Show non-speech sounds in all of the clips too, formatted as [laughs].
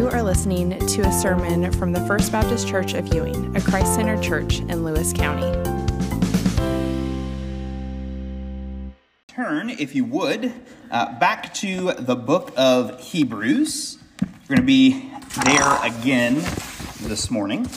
You are listening to a sermon from the First Baptist Church of Ewing, a Christ centered church in Lewis County. Turn, if you would, uh, back to the book of Hebrews. We're going to be there again this morning.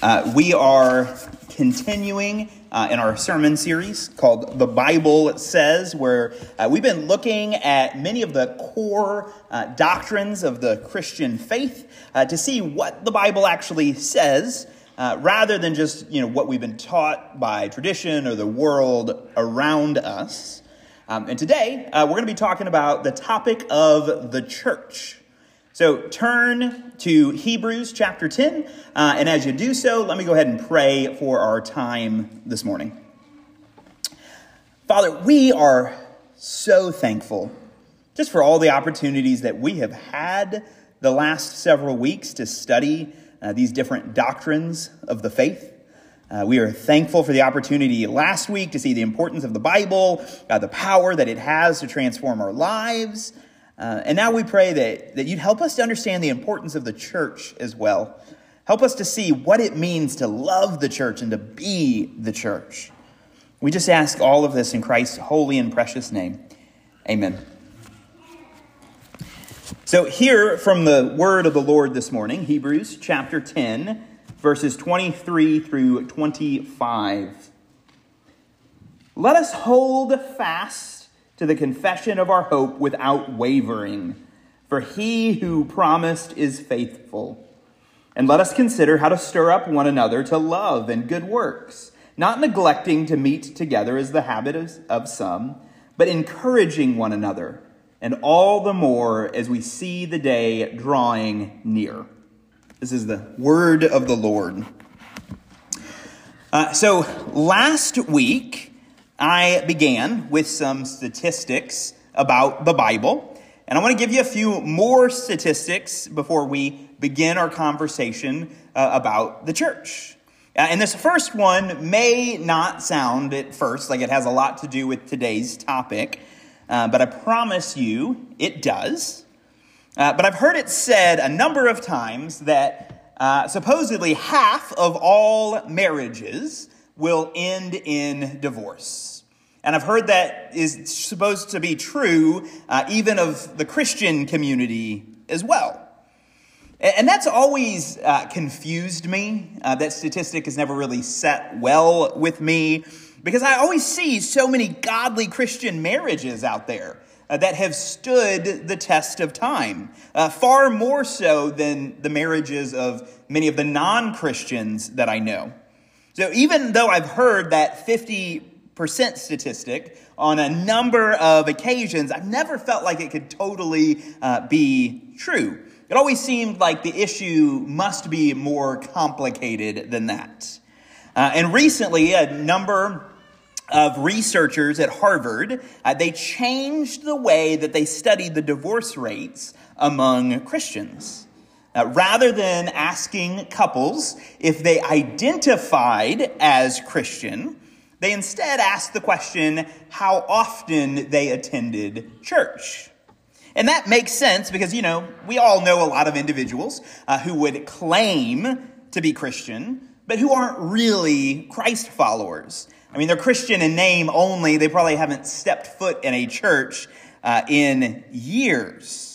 Uh, we are continuing uh, in our sermon series called The Bible Says, where uh, we've been looking at many of the core uh, doctrines of the Christian faith uh, to see what the Bible actually says. Uh, rather than just you know what we've been taught by tradition or the world around us, um, and today uh, we're going to be talking about the topic of the church. So turn to Hebrews chapter 10. Uh, and as you do so, let me go ahead and pray for our time this morning. Father, we are so thankful just for all the opportunities that we have had the last several weeks to study uh, these different doctrines of the faith. Uh, we are thankful for the opportunity last week to see the importance of the Bible, uh, the power that it has to transform our lives. Uh, and now we pray that, that you'd help us to understand the importance of the church as well. Help us to see what it means to love the church and to be the church. We just ask all of this in Christ's holy and precious name. Amen. So, hear from the word of the Lord this morning, Hebrews chapter 10, verses 23 through 25. Let us hold fast to the confession of our hope without wavering. For he who promised is faithful. And let us consider how to stir up one another to love and good works, not neglecting to meet together as the habit of, of some, but encouraging one another, and all the more as we see the day drawing near. This is the word of the Lord. Uh, so last week, I began with some statistics about the Bible. And I want to give you a few more statistics before we begin our conversation uh, about the church. Uh, and this first one may not sound at first like it has a lot to do with today's topic, uh, but I promise you it does. Uh, but I've heard it said a number of times that uh, supposedly half of all marriages will end in divorce. And I've heard that is supposed to be true uh, even of the Christian community as well. And that's always uh, confused me. Uh, that statistic has never really set well with me because I always see so many godly Christian marriages out there uh, that have stood the test of time, uh, far more so than the marriages of many of the non Christians that I know. So even though I've heard that 50% statistic on a number of occasions, I've never felt like it could totally uh, be true. It always seemed like the issue must be more complicated than that. Uh, and recently, a number of researchers at Harvard, uh, they changed the way that they studied the divorce rates among Christians. Uh, rather than asking couples if they identified as Christian, they instead asked the question how often they attended church. And that makes sense because, you know, we all know a lot of individuals uh, who would claim to be Christian, but who aren't really Christ followers. I mean, they're Christian in name only. They probably haven't stepped foot in a church uh, in years.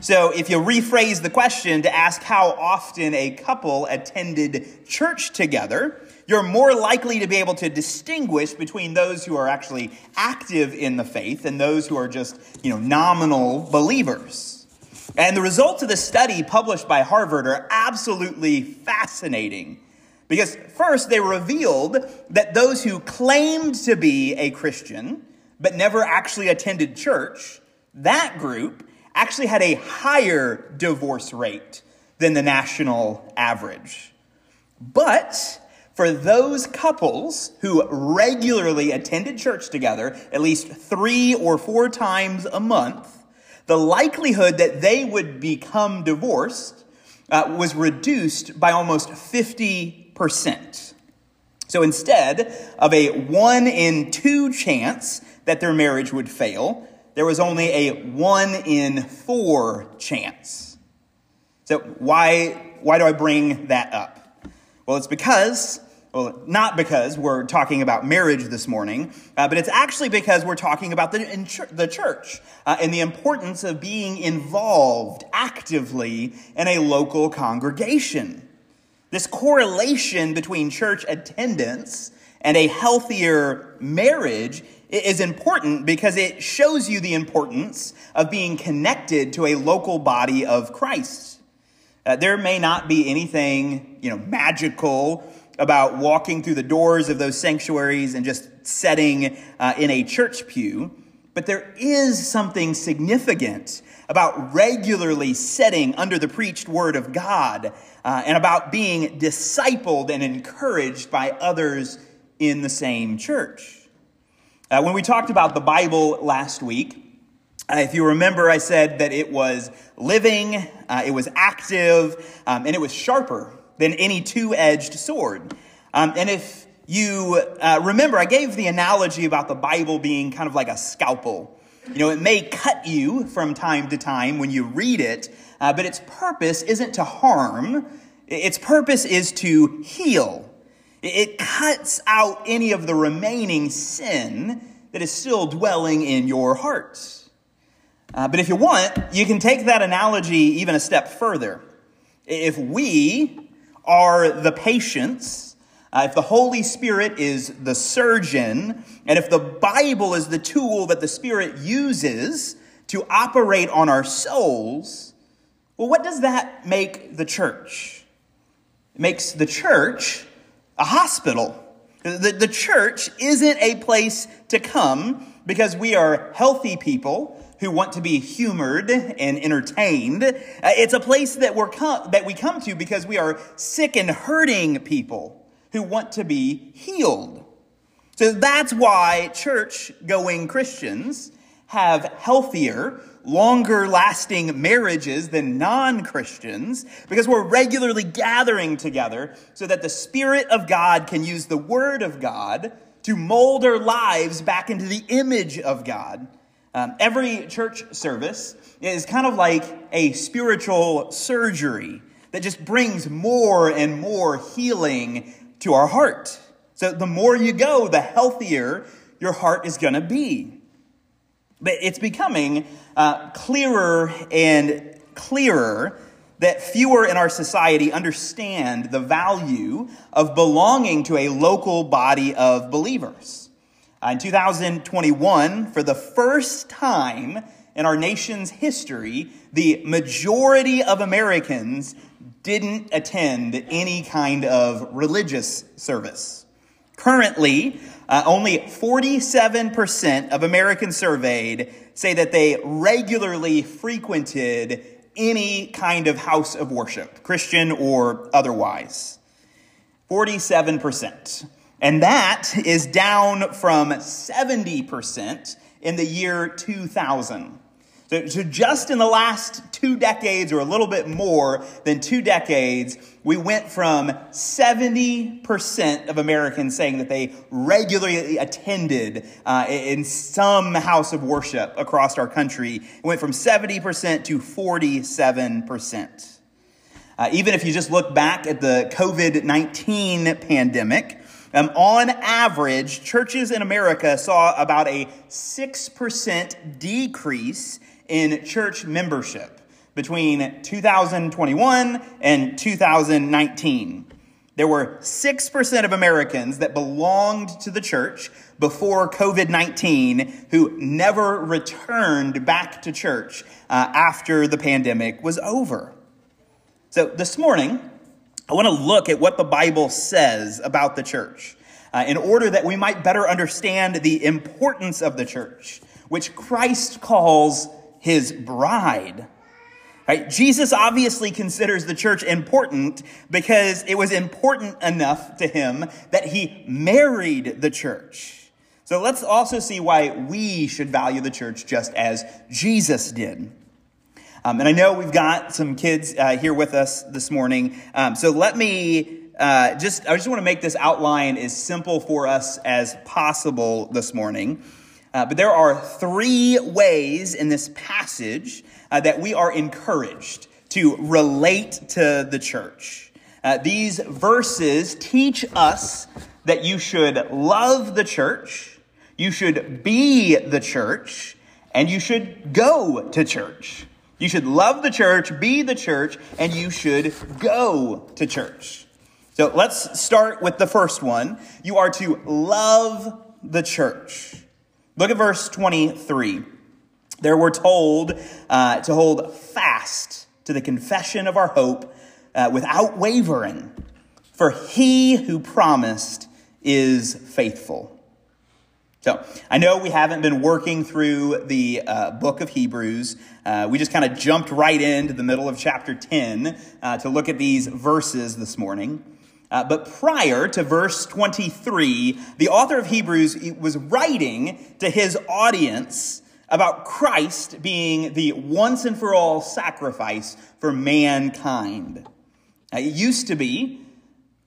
So, if you rephrase the question to ask how often a couple attended church together, you're more likely to be able to distinguish between those who are actually active in the faith and those who are just, you know, nominal believers. And the results of the study published by Harvard are absolutely fascinating. Because first, they revealed that those who claimed to be a Christian but never actually attended church, that group actually had a higher divorce rate than the national average. But for those couples who regularly attended church together at least three or four times a month, the likelihood that they would become divorced uh, was reduced by almost 50%. So instead of a one in two chance that their marriage would fail, there was only a one in four chance. So, why, why do I bring that up? Well, it's because well, not because we're talking about marriage this morning, uh, but it's actually because we're talking about the, the church uh, and the importance of being involved actively in a local congregation. This correlation between church attendance and a healthier marriage is important because it shows you the importance of being connected to a local body of Christ. Uh, there may not be anything, you know, magical about walking through the doors of those sanctuaries and just setting uh, in a church pew, but there is something significant about regularly setting under the preached word of God uh, and about being discipled and encouraged by others in the same church. Uh, when we talked about the Bible last week, uh, if you remember, I said that it was living, uh, it was active, um, and it was sharper than any two edged sword. Um, and if you uh, remember, I gave the analogy about the Bible being kind of like a scalpel. You know, it may cut you from time to time when you read it, uh, but its purpose isn't to harm, its purpose is to heal. It cuts out any of the remaining sin that is still dwelling in your heart. Uh, but if you want, you can take that analogy even a step further. If we are the patients, uh, if the Holy Spirit is the surgeon, and if the Bible is the tool that the Spirit uses to operate on our souls, well, what does that make the church? It makes the church a hospital. The, the church isn't a place to come because we are healthy people who want to be humored and entertained. Uh, it's a place that, we're com- that we come to because we are sick and hurting people who want to be healed. So that's why church going Christians have healthier, longer lasting marriages than non Christians because we're regularly gathering together so that the Spirit of God can use the Word of God to mold our lives back into the image of God um, every church service is kind of like a spiritual surgery that just brings more and more healing to our heart. So the more you go, the healthier your heart is going to be. But it's becoming uh, clearer and clearer that fewer in our society understand the value of belonging to a local body of believers. Uh, in 2021, for the first time in our nation's history, the majority of Americans didn't attend any kind of religious service. Currently, uh, only 47% of Americans surveyed say that they regularly frequented any kind of house of worship, Christian or otherwise. 47%. And that is down from 70% in the year 2000. So, so, just in the last two decades, or a little bit more than two decades, we went from 70% of Americans saying that they regularly attended uh, in some house of worship across our country. It went from 70% to 47%. Uh, even if you just look back at the COVID 19 pandemic, um, on average, churches in America saw about a 6% decrease in church membership between 2021 and 2019. There were 6% of Americans that belonged to the church before COVID 19 who never returned back to church uh, after the pandemic was over. So this morning, I want to look at what the Bible says about the church uh, in order that we might better understand the importance of the church, which Christ calls his bride. Right? Jesus obviously considers the church important because it was important enough to him that he married the church. So let's also see why we should value the church just as Jesus did. Um, and I know we've got some kids uh, here with us this morning. Um, so let me uh, just, I just want to make this outline as simple for us as possible this morning. Uh, but there are three ways in this passage uh, that we are encouraged to relate to the church. Uh, these verses teach us that you should love the church, you should be the church, and you should go to church. You should love the church, be the church, and you should go to church. So let's start with the first one. You are to love the church. Look at verse 23. There we're told uh, to hold fast to the confession of our hope uh, without wavering, for he who promised is faithful. So I know we haven't been working through the uh, book of Hebrews. Uh, we just kind of jumped right into the middle of chapter 10 uh, to look at these verses this morning. Uh, but prior to verse 23, the author of Hebrews was writing to his audience about Christ being the once and for all sacrifice for mankind. Now, it used to be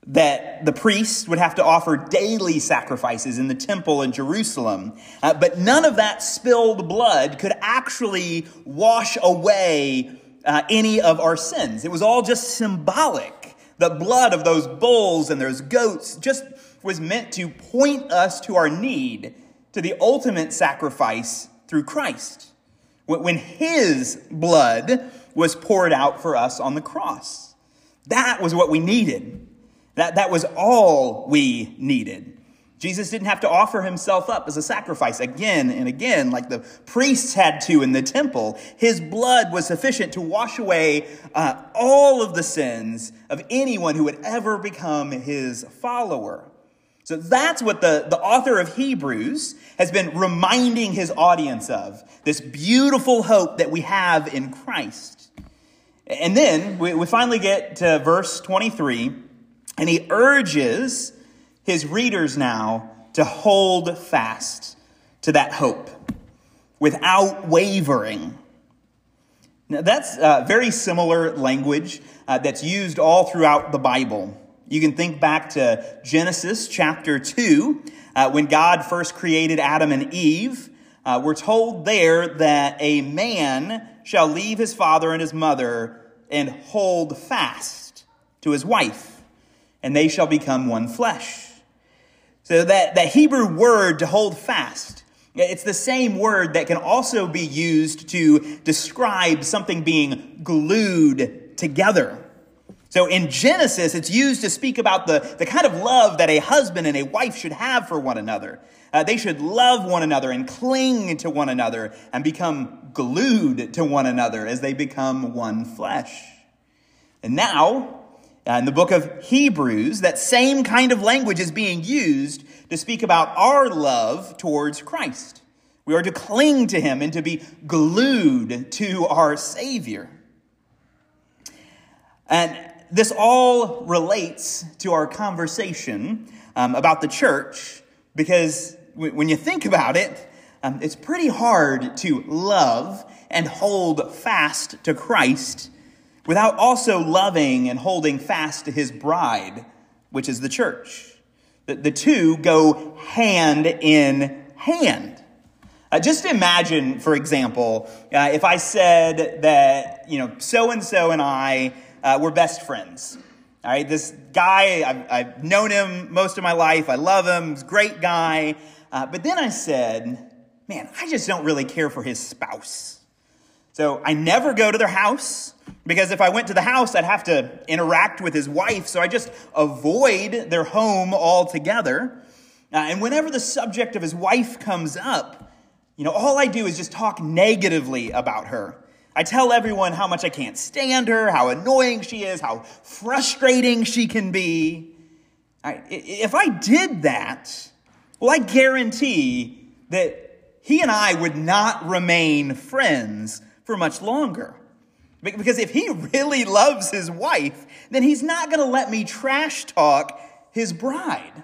that the priests would have to offer daily sacrifices in the temple in Jerusalem. Uh, but none of that spilled blood could actually wash away uh, any of our sins. It was all just symbolic. The blood of those bulls and those goats just was meant to point us to our need to the ultimate sacrifice through Christ. When his blood was poured out for us on the cross. That was what we needed. That, that was all we needed. Jesus didn't have to offer himself up as a sacrifice again and again, like the priests had to in the temple. His blood was sufficient to wash away uh, all of the sins of anyone who would ever become his follower. So that's what the, the author of Hebrews has been reminding his audience of this beautiful hope that we have in Christ. And then we, we finally get to verse 23 and he urges his readers now to hold fast to that hope without wavering. Now, that's uh, very similar language uh, that's used all throughout the Bible. You can think back to Genesis chapter 2, uh, when God first created Adam and Eve. Uh, we're told there that a man shall leave his father and his mother and hold fast to his wife and they shall become one flesh. So that, that Hebrew word to hold fast, it's the same word that can also be used to describe something being glued together. So in Genesis, it's used to speak about the, the kind of love that a husband and a wife should have for one another. Uh, they should love one another and cling to one another and become glued to one another as they become one flesh. And now, in the book of Hebrews, that same kind of language is being used to speak about our love towards Christ. We are to cling to him and to be glued to our Savior. And this all relates to our conversation um, about the church because when you think about it, um, it's pretty hard to love and hold fast to Christ without also loving and holding fast to his bride, which is the church. The, the two go hand in hand. Uh, just imagine, for example, uh, if I said that, you know, so and so and I uh, were best friends. All right, this guy, I've, I've, known him most of my life. I love him. He's a great guy. Uh, but then I said, man, I just don't really care for his spouse. So I never go to their house because if I went to the house, I'd have to interact with his wife. So I just avoid their home altogether. Uh, and whenever the subject of his wife comes up, you know, all I do is just talk negatively about her. I tell everyone how much I can't stand her, how annoying she is, how frustrating she can be. I, if I did that, well, I guarantee that he and I would not remain friends for much longer. Because if he really loves his wife, then he's not going to let me trash talk his bride.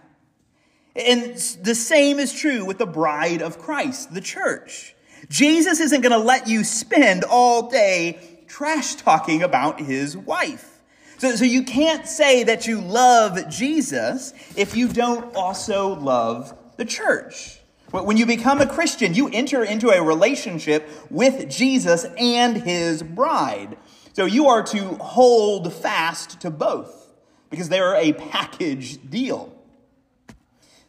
And the same is true with the bride of Christ, the church. Jesus isn't going to let you spend all day trash talking about his wife. So, so you can't say that you love Jesus if you don't also love the church. But when you become a Christian, you enter into a relationship with Jesus and his bride. So you are to hold fast to both because they are a package deal.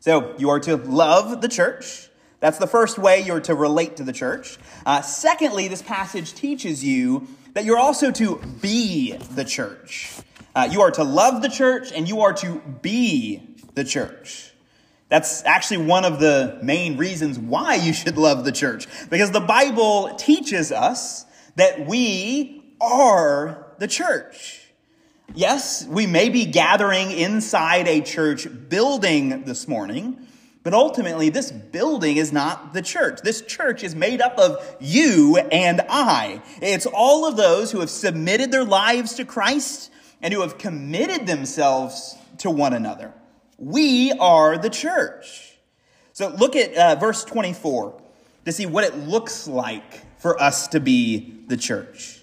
So you are to love the church. That's the first way you're to relate to the church. Uh, secondly, this passage teaches you that you're also to be the church. Uh, you are to love the church and you are to be the church. That's actually one of the main reasons why you should love the church. Because the Bible teaches us that we are the church. Yes, we may be gathering inside a church building this morning, but ultimately this building is not the church. This church is made up of you and I. It's all of those who have submitted their lives to Christ and who have committed themselves to one another. We are the church. So look at uh, verse 24 to see what it looks like for us to be the church.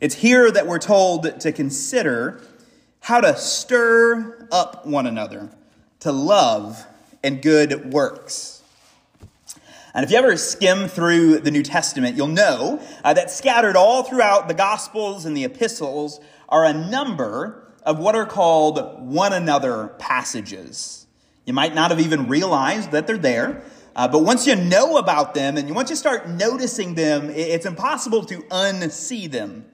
It's here that we're told to consider how to stir up one another to love and good works. And if you ever skim through the New Testament, you'll know uh, that scattered all throughout the Gospels and the epistles are a number of what are called one another passages. You might not have even realized that they're there, uh, but once you know about them and once you start noticing them, it's impossible to unsee them.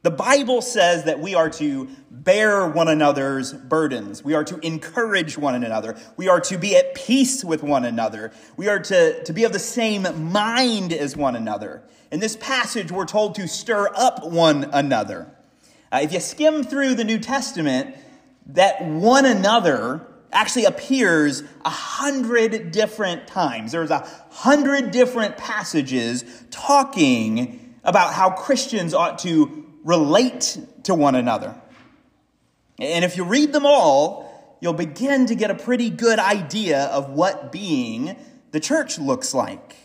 The Bible says that we are to bear one another's burdens. We are to encourage one another. We are to be at peace with one another. We are to, to be of the same mind as one another. In this passage, we're told to stir up one another. Uh, if you skim through the New Testament, that one another actually appears a hundred different times. There's a hundred different passages talking about how Christians ought to relate to one another. And if you read them all, you'll begin to get a pretty good idea of what being the church looks like.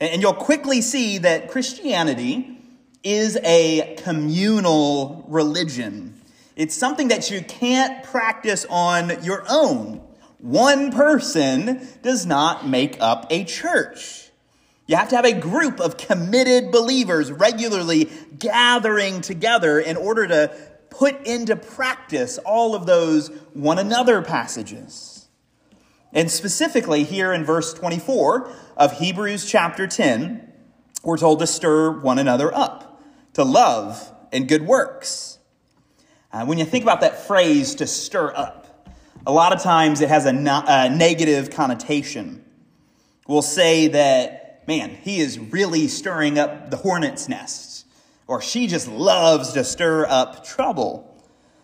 And you'll quickly see that Christianity is a communal religion. It's something that you can't practice on your own. One person does not make up a church. You have to have a group of committed believers regularly gathering together in order to put into practice all of those one another passages. And specifically, here in verse 24 of Hebrews chapter 10, we're told to stir one another up to love and good works. Uh, when you think about that phrase, to stir up, a lot of times it has a, no, a negative connotation. We'll say that, man, he is really stirring up the hornet's nest, or she just loves to stir up trouble.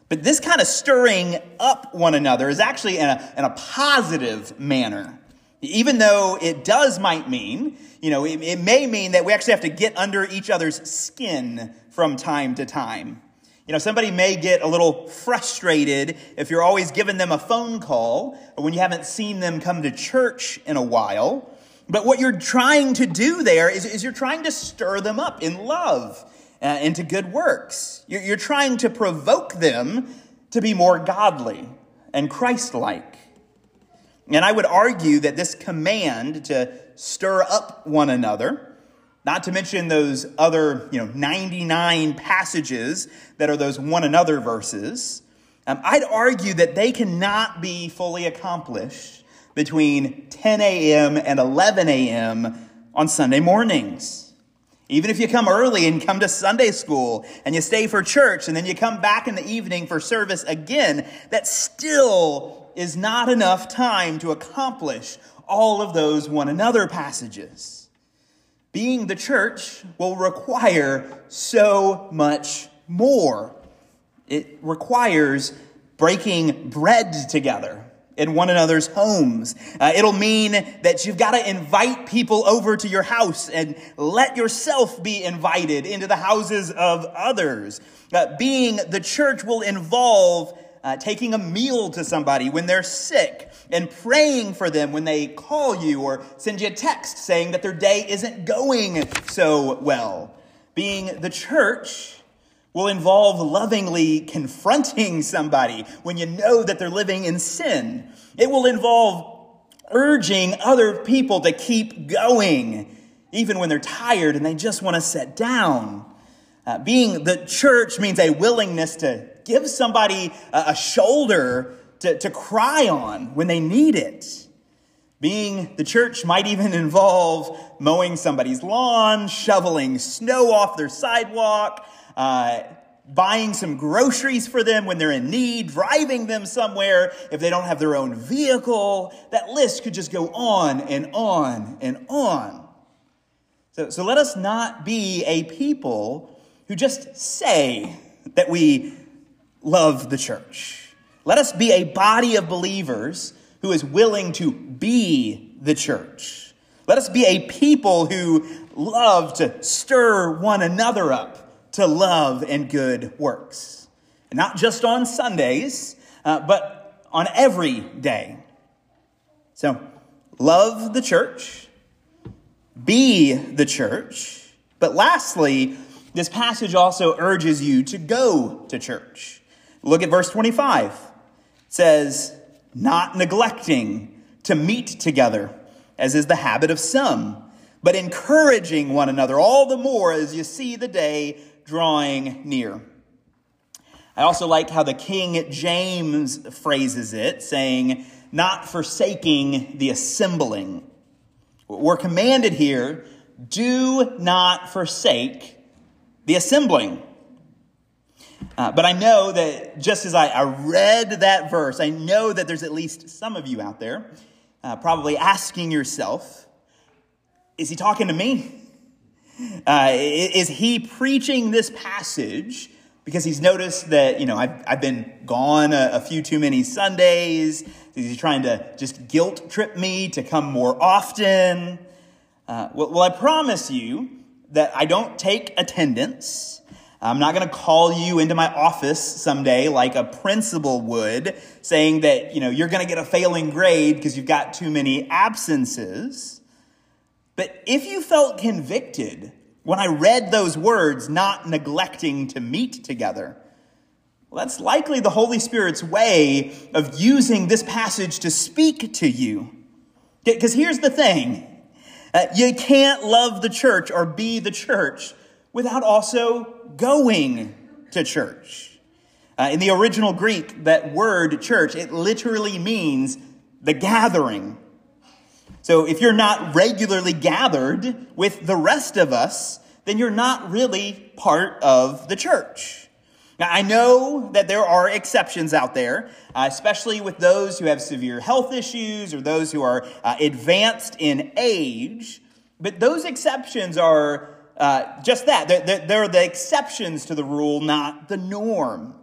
But this kind of stirring up one another is actually in a, in a positive manner. Even though it does might mean, you know, it, it, may mean that we actually have to get under each other's skin from time to time. You know, somebody may get a little frustrated if you're always giving them a phone call or when you haven't seen them come to church in a while. But what you're trying to do there is, is you're trying to stir them up in love uh, into good works. You're, you're trying to provoke them to be more godly and Christ like. And I would argue that this command to stir up one another, not to mention those other, you know, 99 passages that are those one another verses, um, I'd argue that they cannot be fully accomplished between 10 a.m. and 11 a.m. on Sunday mornings. Even if you come early and come to Sunday school and you stay for church and then you come back in the evening for service again, that still is not enough time to accomplish all of those one another passages. Being the church will require so much more. It requires breaking bread together in one another's homes. Uh, it'll mean that you've got to invite people over to your house and let yourself be invited into the houses of others. Uh, being the church will involve uh, taking a meal to somebody when they're sick, and praying for them when they call you or send you a text saying that their day isn't going so well. Being the church will involve lovingly confronting somebody when you know that they're living in sin. It will involve urging other people to keep going, even when they're tired and they just want to sit down. Uh, being the church means a willingness to give somebody a, a shoulder to, to cry on when they need it. Being the church might even [laughs] involve mowing somebody's lawn, shoveling snow off their sidewalk, uh, buying some groceries for them when they're in need, driving them somewhere if they don't have their own vehicle. That list could just go on and on and on. So, so let us not be a people who just say that we love the church. Let us be a body of believers who is willing to be the church. Let us be a people who love to stir one another up to love and good works. And not just on Sundays, uh, but on every day. So, love the church, be the church. But lastly, this passage also urges you to go to church. Look at verse 25. It says, not neglecting to meet together, as is the habit of some, but encouraging one another all the more as you see the day drawing near. I also like how the King James phrases it, saying, not forsaking the assembling. We're commanded here, do not forsake the assembling. Uh, but I know that just as I, I, read that verse, I know that there's at least some of you out there uh, probably asking yourself, is he talking to me? Uh, is he preaching this passage because he's noticed that, you know, I've, I've been gone a, a few too many Sundays? Is he trying to just guilt trip me to come more often? Uh, well, well, I promise you that I don't take attendance. I'm not going to call you into my office someday like a principal would, saying that, you know, you're going to get a failing grade because you've got too many absences. But if you felt convicted when I read those words, not neglecting to meet together, well, that's likely the Holy Spirit's way of using this passage to speak to you. Because here's the thing uh, you can't love the church or be the church without also going to church. Uh, in the original Greek, that word church, it literally means the gathering so if you're not regularly gathered with the rest of us, then you're not really part of the church. Now, I know that there are exceptions out there, uh, especially with those who have severe health issues or those who are uh, advanced in age, but those exceptions are uh, just that. They're, they're, the exceptions to the rule, not the norm.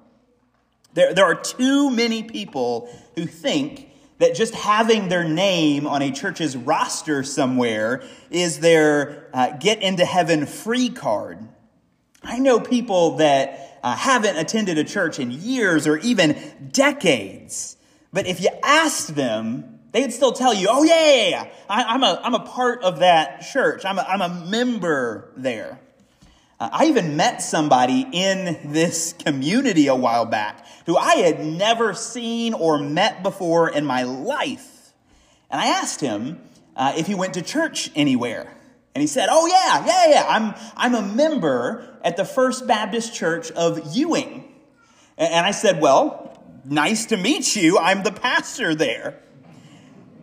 There, there are too many people who think that just having their name on a church's roster somewhere is their uh, get into heaven free card. I know people that uh, haven't attended a church in years or even decades, but if you ask them, they'd still tell you, oh, yeah, yeah, yeah. I, am a, I'm a part of that church, I'm a, I'm a member there. Uh, I even met somebody in this community a while back who I had never seen or met before in my life. And I asked him uh, if he went to church anywhere. And he said, Oh, yeah, yeah, yeah. I'm, I'm a member at the First Baptist Church of Ewing. And I said, Well, nice to meet you. I'm the pastor there.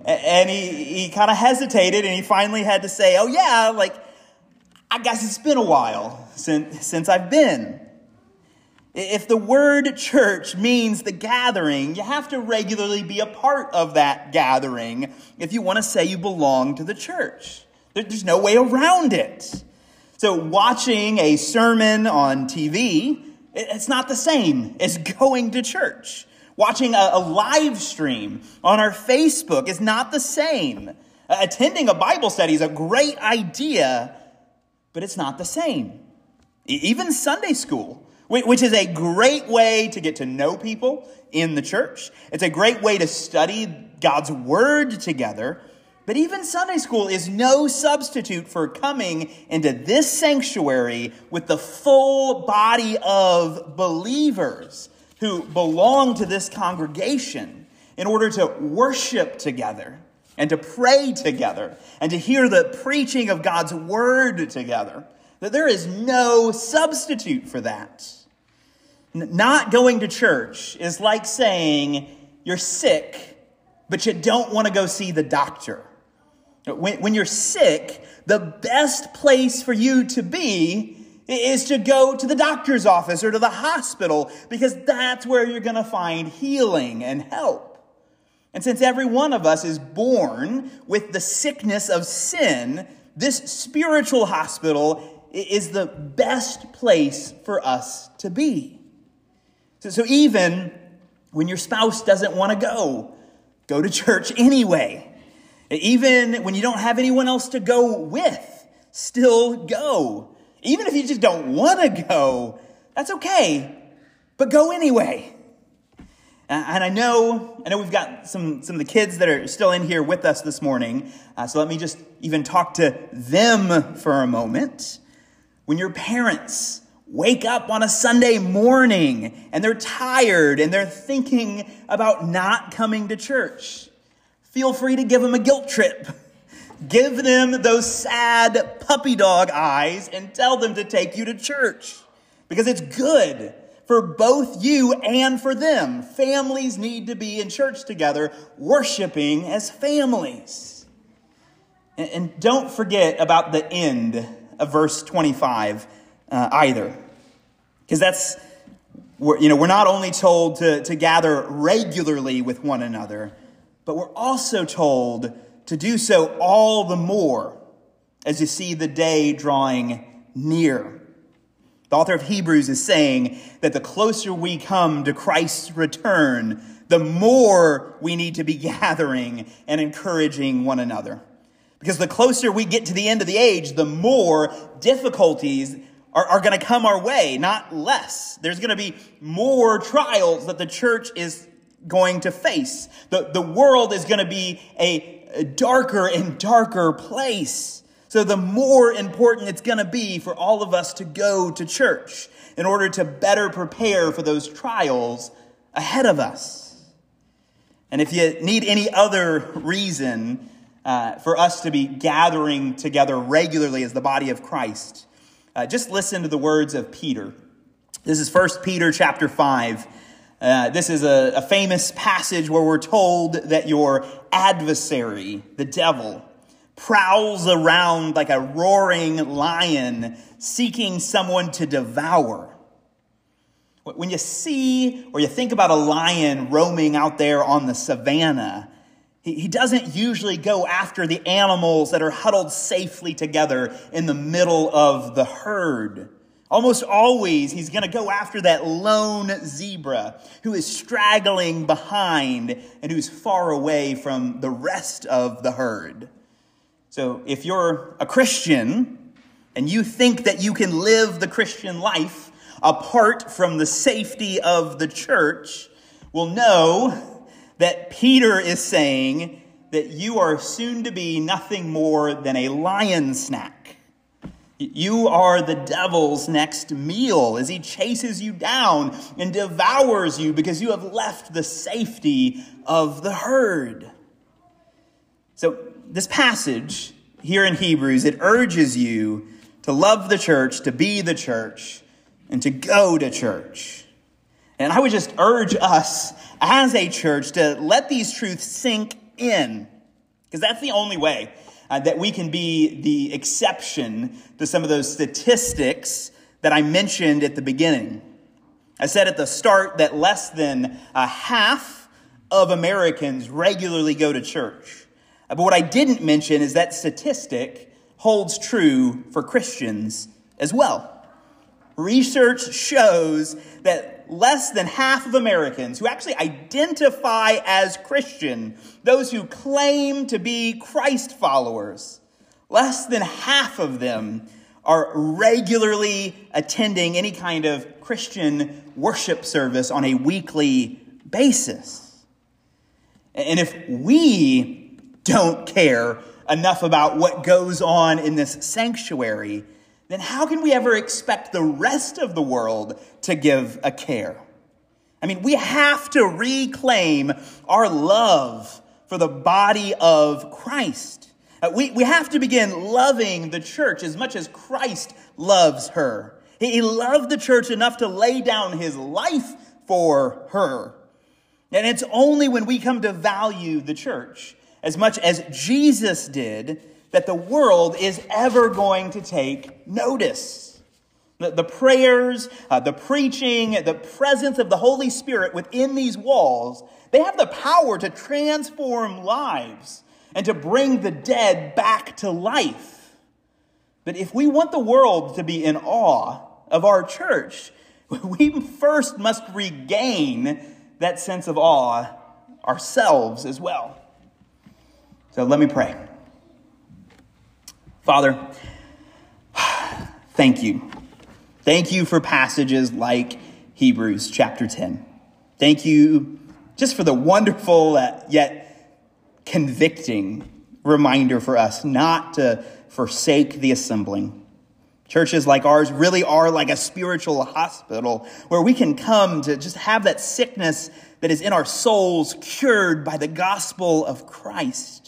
And he, he kind of hesitated and he finally had to say, Oh, yeah, like, I guess it's been a while since, since I've been. If the word church means the gathering, you have to regularly be a part of that gathering if you want to say you belong to the church. There's no way around it. So, watching a sermon on TV, it's not the same as [laughs] going to church. Watching a, live stream on our Facebook is not the same. Attending a Bible study is a great idea, but it's not the same. Even Sunday school, which is a great way to get to know people in the church. It's a great way to study God's word together. But even Sunday school is no substitute for coming into this sanctuary with the full body of believers who belong to this congregation in order to worship together. and to pray together and to hear the preaching of God's word together. That there is no substitute for that. Not going to church is like saying you're sick, but you don't want to go see the doctor. When, when you're sick, the best place for you to be is to go to the doctor's office or to the hospital because that's where you're going to find healing and help. And since every one of us is born with the sickness of sin, this spiritual hospital is the best place for us to be. So, so even when your spouse doesn't want to go, go to church anyway. Even when you don't have anyone else to go with, still go. Even if you just don't want to go, that's okay, but go anyway. And I know, I know we've got some, some of the kids that are still in here with us this morning. Uh, so let me just even talk to them for a moment. When your parents wake up on a Sunday morning and they're tired and they're thinking about not coming to church, feel free to give them a guilt trip. [laughs] Give them those sad puppy dog eyes and tell them to take you to church because it's good for both you and for them. Families need to be in church together, worshiping as families. And, don't forget about the end of verse 25 uh, either. Because that's, you know, we're not only told to, to gather regularly with one another, but we're also told to do so all the more as you see the day drawing near. The author of Hebrews is saying that the closer we come to Christ's return, the more we need to be [laughs] gathering and encouraging one another. Because the closer we get to the end of the age, the more difficulties are, are going to come our way, not less. There's going to be more trials that the church is going to face. The, the world is going to be a, a darker and darker place. So the more important it's going to be for all of us to go to church in order to better prepare for those trials ahead of us. And if you need any other reason uh, for us to be gathering together regularly as the body of Christ, uh, just listen to the words of Peter. This is 1 Peter chapter 5. Uh, this is a, a famous passage where we're told that your adversary, the devil, prowls around like a roaring lion seeking someone to devour. When you see or you think about a lion roaming out there on the savannah, he doesn't usually go after the animals that are huddled safely together in the middle of the herd. Almost always, he's going to go after that lone zebra who is straggling behind and who's far away from the rest of the herd. So, if you're a Christian and you think that you can live the Christian life apart from the safety of the church, well, know that Peter is saying that you are soon to be nothing more than a lion snack. You are the devil's next meal as he chases you down and devours you because you have left the safety of the herd. So, this passage here in Hebrews, it urges you to love the church, to be the church, and to go to church. And I would just urge us as a church to let these truths sink in, because that's the only way uh, that we can be the exception to some of those statistics that I mentioned at the beginning. I said at the start that less than a half of Americans regularly go to church. Uh, but what I didn't mention is that statistic holds true for Christians as well. Research shows that less than half of Americans who actually identify as Christian, those who claim to be Christ followers, less than half of them are regularly attending any kind of Christian worship service on a weekly basis. And if we don't care enough about what goes on in this sanctuary, then how can we ever expect the rest of the world to give a care? I mean, we have to reclaim our love for the body of Christ. Uh, we, we have to begin loving the church as much as Christ loves her. He, he loved the church enough to lay down his life for her. And it's only when we come to value the church as much as Jesus did that the world is ever going to take notice. The, the prayers, uh, the preaching, the presence of the Holy Spirit within these walls, they have the power to transform lives and to bring the dead back to life. But if we want the world to be in awe of our church, [laughs] we first must regain that sense of awe ourselves as well. So let me pray. Father, thank you. Thank you for passages like Hebrews chapter 10. Thank you just for the wonderful uh, yet convicting reminder for us not to forsake the assembling. Churches like ours really are like a spiritual hospital where we can come to just have that sickness that is in our souls cured by the gospel of Christ.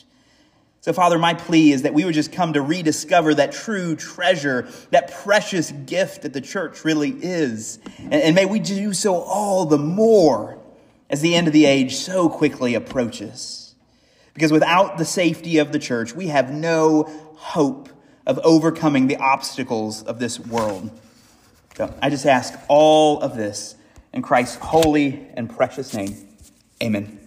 So, Father, my plea is that we would just come to rediscover that true treasure, that precious gift that the church really is. And, and, may we do so all the more as the end of the age so quickly approaches. Because without the safety of the church, we have no hope of overcoming the obstacles of this world. So I just ask all of this in Christ's holy and precious name. Amen.